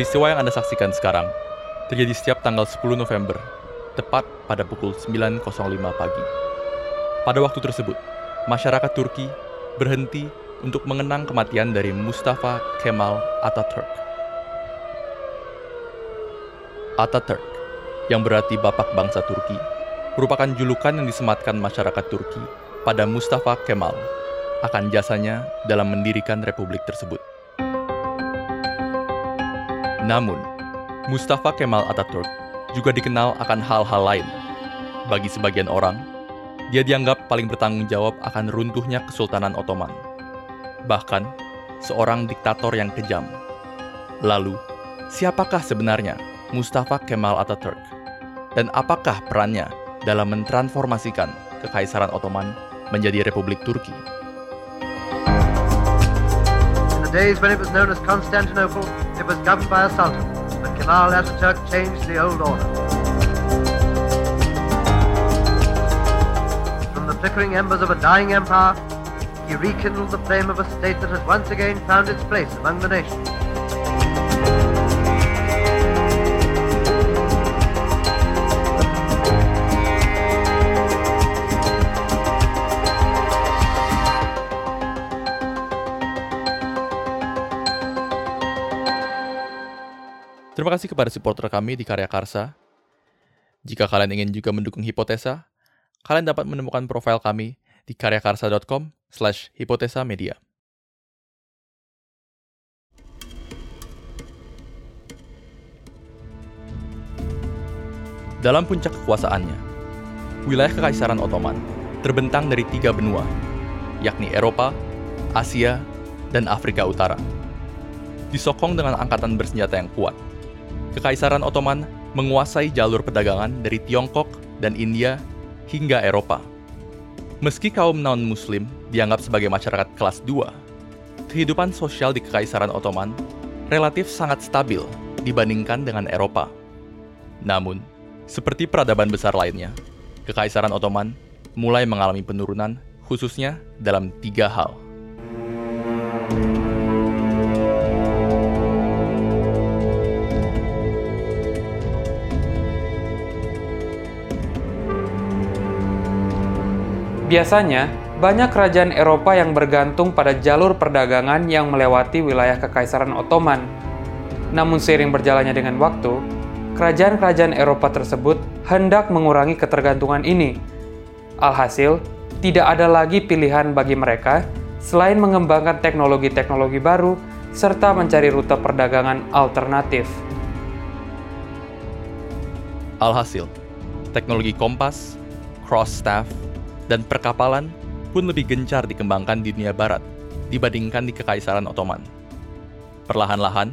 Peristiwa yang Anda saksikan sekarang terjadi setiap tanggal 10 November, tepat pada pukul 9.05 pagi. Pada waktu tersebut, masyarakat Turki berhenti untuk mengenang kematian dari Mustafa Kemal Ataturk. Ataturk, yang berarti Bapak Bangsa Turki, merupakan julukan yang disematkan masyarakat Turki pada Mustafa Kemal akan jasanya dalam mendirikan republik tersebut. Namun, Mustafa Kemal Ataturk juga dikenal akan hal-hal lain. Bagi sebagian orang, dia dianggap paling bertanggung jawab akan runtuhnya Kesultanan Ottoman. Bahkan, seorang diktator yang kejam. Lalu, siapakah sebenarnya Mustafa Kemal Ataturk? Dan apakah perannya dalam mentransformasikan Kekaisaran Ottoman menjadi Republik Turki? the days when it was known as Constantinople, it was governed by a sultan, but Kemal Ataturk changed the old order. From the flickering embers of a dying empire, he rekindled the flame of a state that has once again found its place among the nations. Terima kasih kepada supporter kami di Karya Karsa. Jika kalian ingin juga mendukung Hipotesa, kalian dapat menemukan profil kami di karyakarsa.com slash hipotesa media. Dalam puncak kekuasaannya, wilayah Kekaisaran Ottoman terbentang dari tiga benua, yakni Eropa, Asia, dan Afrika Utara. Disokong dengan angkatan bersenjata yang kuat, Kekaisaran Ottoman menguasai jalur perdagangan dari Tiongkok dan India hingga Eropa. Meski kaum non-muslim dianggap sebagai masyarakat kelas 2, kehidupan sosial di Kekaisaran Ottoman relatif sangat stabil dibandingkan dengan Eropa. Namun, seperti peradaban besar lainnya, Kekaisaran Ottoman mulai mengalami penurunan khususnya dalam tiga hal. Biasanya, banyak kerajaan Eropa yang bergantung pada jalur perdagangan yang melewati wilayah Kekaisaran Ottoman. Namun seiring berjalannya dengan waktu, kerajaan-kerajaan Eropa tersebut hendak mengurangi ketergantungan ini. Alhasil, tidak ada lagi pilihan bagi mereka selain mengembangkan teknologi-teknologi baru serta mencari rute perdagangan alternatif. Alhasil, teknologi kompas, cross staff, dan perkapalan pun lebih gencar dikembangkan di dunia barat dibandingkan di Kekaisaran Ottoman. Perlahan-lahan,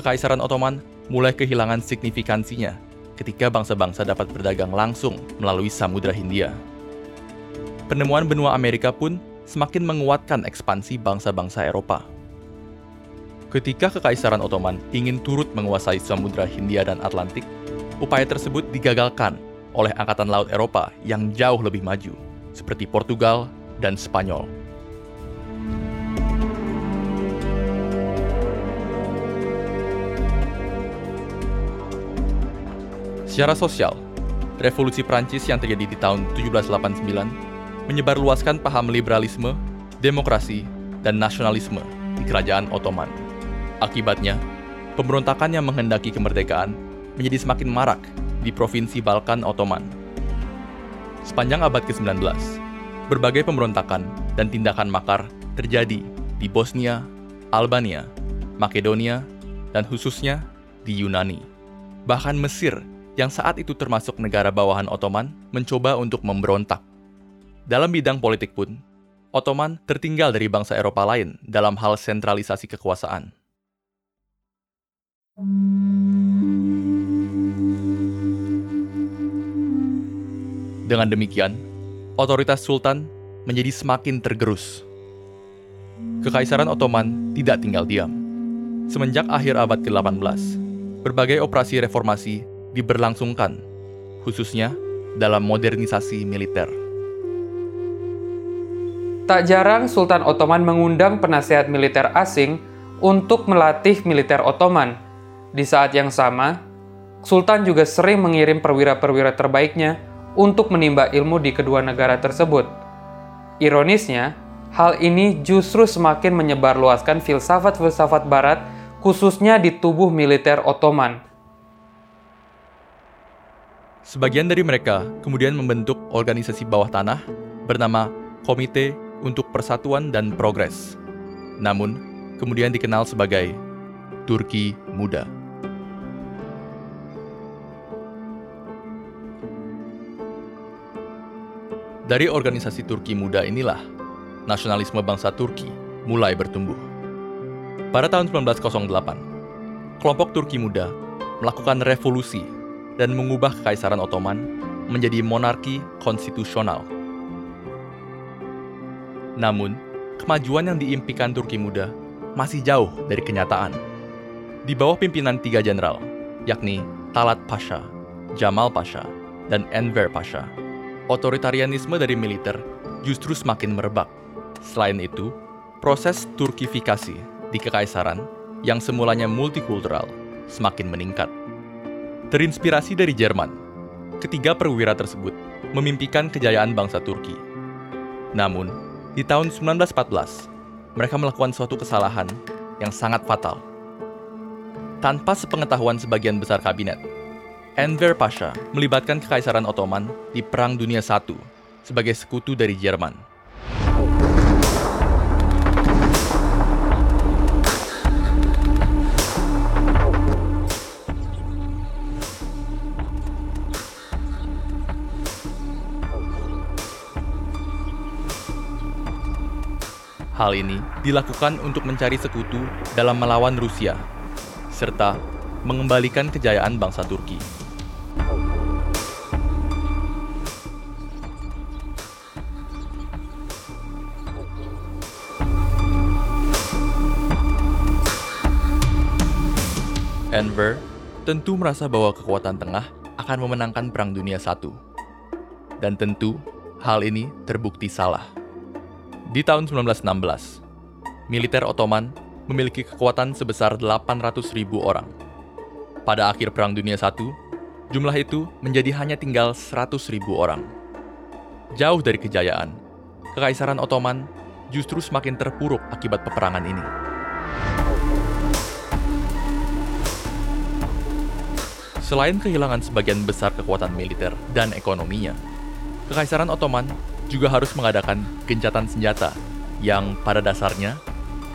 Kekaisaran Ottoman mulai kehilangan signifikansinya ketika bangsa-bangsa dapat berdagang langsung melalui Samudra Hindia. Penemuan benua Amerika pun semakin menguatkan ekspansi bangsa-bangsa Eropa. Ketika Kekaisaran Ottoman ingin turut menguasai Samudra Hindia dan Atlantik, upaya tersebut digagalkan oleh Angkatan Laut Eropa yang jauh lebih maju seperti Portugal dan Spanyol. Secara sosial, revolusi Prancis yang terjadi di tahun 1789 menyebarluaskan paham liberalisme, demokrasi, dan nasionalisme di kerajaan Ottoman. Akibatnya, pemberontakan yang menghendaki kemerdekaan menjadi semakin marak di provinsi Balkan Ottoman Sepanjang abad ke-19, berbagai pemberontakan dan tindakan makar terjadi di Bosnia, Albania, Makedonia, dan khususnya di Yunani. Bahkan Mesir, yang saat itu termasuk negara bawahan Ottoman, mencoba untuk memberontak. Dalam bidang politik pun, Ottoman tertinggal dari bangsa Eropa lain dalam hal sentralisasi kekuasaan. Dengan demikian, otoritas sultan menjadi semakin tergerus. Kekaisaran Ottoman tidak tinggal diam. Semenjak akhir abad ke-18, berbagai operasi reformasi diberlangsungkan, khususnya dalam modernisasi militer. Tak jarang Sultan Ottoman mengundang penasehat militer asing untuk melatih militer Ottoman. Di saat yang sama, Sultan juga sering mengirim perwira-perwira terbaiknya untuk menimba ilmu di kedua negara tersebut. Ironisnya, hal ini justru semakin menyebarluaskan filsafat-filsafat barat khususnya di tubuh militer Ottoman. Sebagian dari mereka kemudian membentuk organisasi bawah tanah bernama Komite untuk Persatuan dan Progres. Namun, kemudian dikenal sebagai Turki Muda. Dari organisasi Turki Muda inilah, nasionalisme bangsa Turki mulai bertumbuh. Pada tahun 1908, kelompok Turki Muda melakukan revolusi dan mengubah Kekaisaran Ottoman menjadi monarki konstitusional. Namun, kemajuan yang diimpikan Turki Muda masih jauh dari kenyataan. Di bawah pimpinan tiga jenderal, yakni Talat Pasha, Jamal Pasha, dan Enver Pasha, otoritarianisme dari militer justru semakin merebak. Selain itu, proses turkifikasi di kekaisaran yang semulanya multikultural semakin meningkat. Terinspirasi dari Jerman, ketiga perwira tersebut memimpikan kejayaan bangsa Turki. Namun, di tahun 1914, mereka melakukan suatu kesalahan yang sangat fatal. Tanpa sepengetahuan sebagian besar kabinet, Enver Pasha melibatkan Kekaisaran Ottoman di Perang Dunia I sebagai sekutu dari Jerman. Hal ini dilakukan untuk mencari sekutu dalam melawan Rusia, serta mengembalikan kejayaan bangsa Turki. Enver tentu merasa bahwa kekuatan tengah akan memenangkan Perang Dunia I. Dan tentu hal ini terbukti salah. Di tahun 1916, militer Ottoman memiliki kekuatan sebesar 800.000 orang. Pada akhir Perang Dunia I, jumlah itu menjadi hanya tinggal 100.000 orang. Jauh dari kejayaan, Kekaisaran Ottoman justru semakin terpuruk akibat peperangan ini. Selain kehilangan sebagian besar kekuatan militer dan ekonominya, Kekaisaran Ottoman juga harus mengadakan gencatan senjata yang pada dasarnya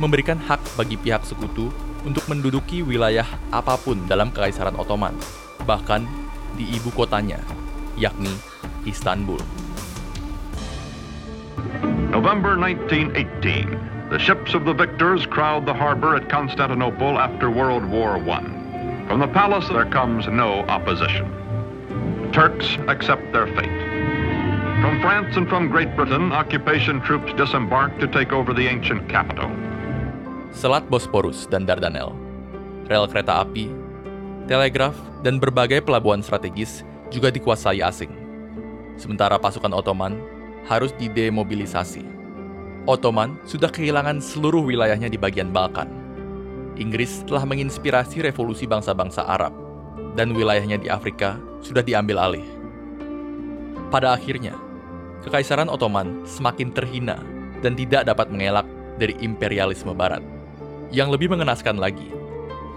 memberikan hak bagi pihak sekutu untuk menduduki wilayah apa pun dalam Kekaisaran Ottoman, bahkan di ibu kotanya, yakni Istanbul. November 1918, the ships of the victors crowd the harbor at Constantinople after World War I. From the palace there comes no opposition. Turks accept their fate. From France and from Great Britain, occupation troops disembark to take over the ancient capital. Selat Bosporus dan Dardanel, rel kereta api, telegraf, dan berbagai pelabuhan strategis juga dikuasai asing. Sementara pasukan Ottoman harus didemobilisasi. Ottoman sudah kehilangan seluruh wilayahnya di bagian Balkan Inggris telah menginspirasi revolusi bangsa-bangsa Arab, dan wilayahnya di Afrika sudah diambil alih. Pada akhirnya, Kekaisaran Ottoman semakin terhina dan tidak dapat mengelak dari imperialisme Barat. Yang lebih mengenaskan lagi,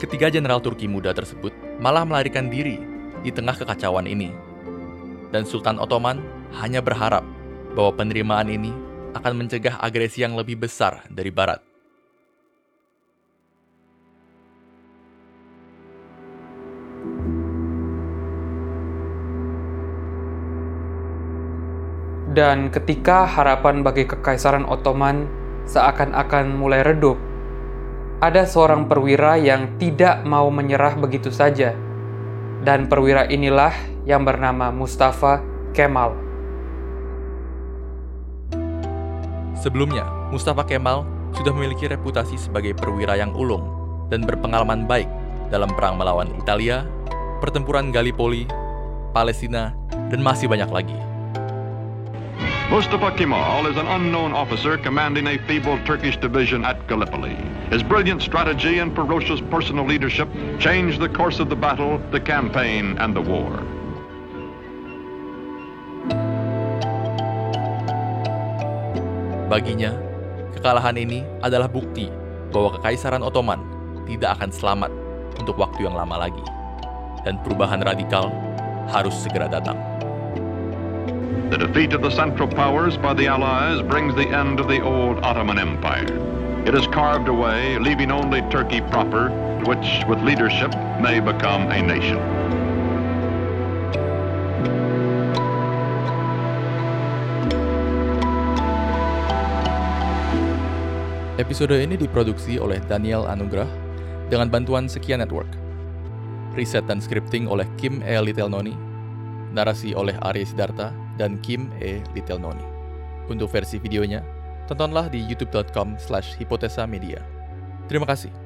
ketiga jenderal Turki muda tersebut malah melarikan diri di tengah kekacauan ini. Dan Sultan Ottoman hanya berharap bahwa penerimaan ini akan mencegah agresi yang lebih besar dari Barat. Dan ketika harapan bagi Kekaisaran Ottoman seakan-akan mulai redup, ada seorang perwira yang tidak mau menyerah begitu saja. Dan perwira inilah yang bernama Mustafa Kemal. Sebelumnya, Mustafa Kemal sudah memiliki reputasi sebagai perwira yang ulung dan berpengalaman baik dalam perang melawan Italia, pertempuran Gallipoli, Palestina, dan masih banyak lagi. Mustafa Kemal is an unknown officer commanding a feeble Turkish division at Gallipoli. His brilliant strategy and ferocious personal leadership changed the course of the battle, the campaign, and the war. Baginya, kekalahan ini adalah bukti bahwa Kekaisaran Ottoman tidak akan selamat untuk waktu yang lama lagi, dan perubahan radikal harus segera datang. The defeat of the Central Powers by the Allies brings the end of the old Ottoman Empire. It is carved away, leaving only Turkey proper, which, with leadership, may become a nation. Episode ini diproduksi oleh Daniel Anugrah dengan bantuan Sekian Network. Riset dan scripting oleh Kim E. Litelnoni, narasi oleh Arya Sidarta dan Kim E. Litelnoni. Untuk versi videonya, tontonlah di youtube.com slash hipotesa media. Terima kasih.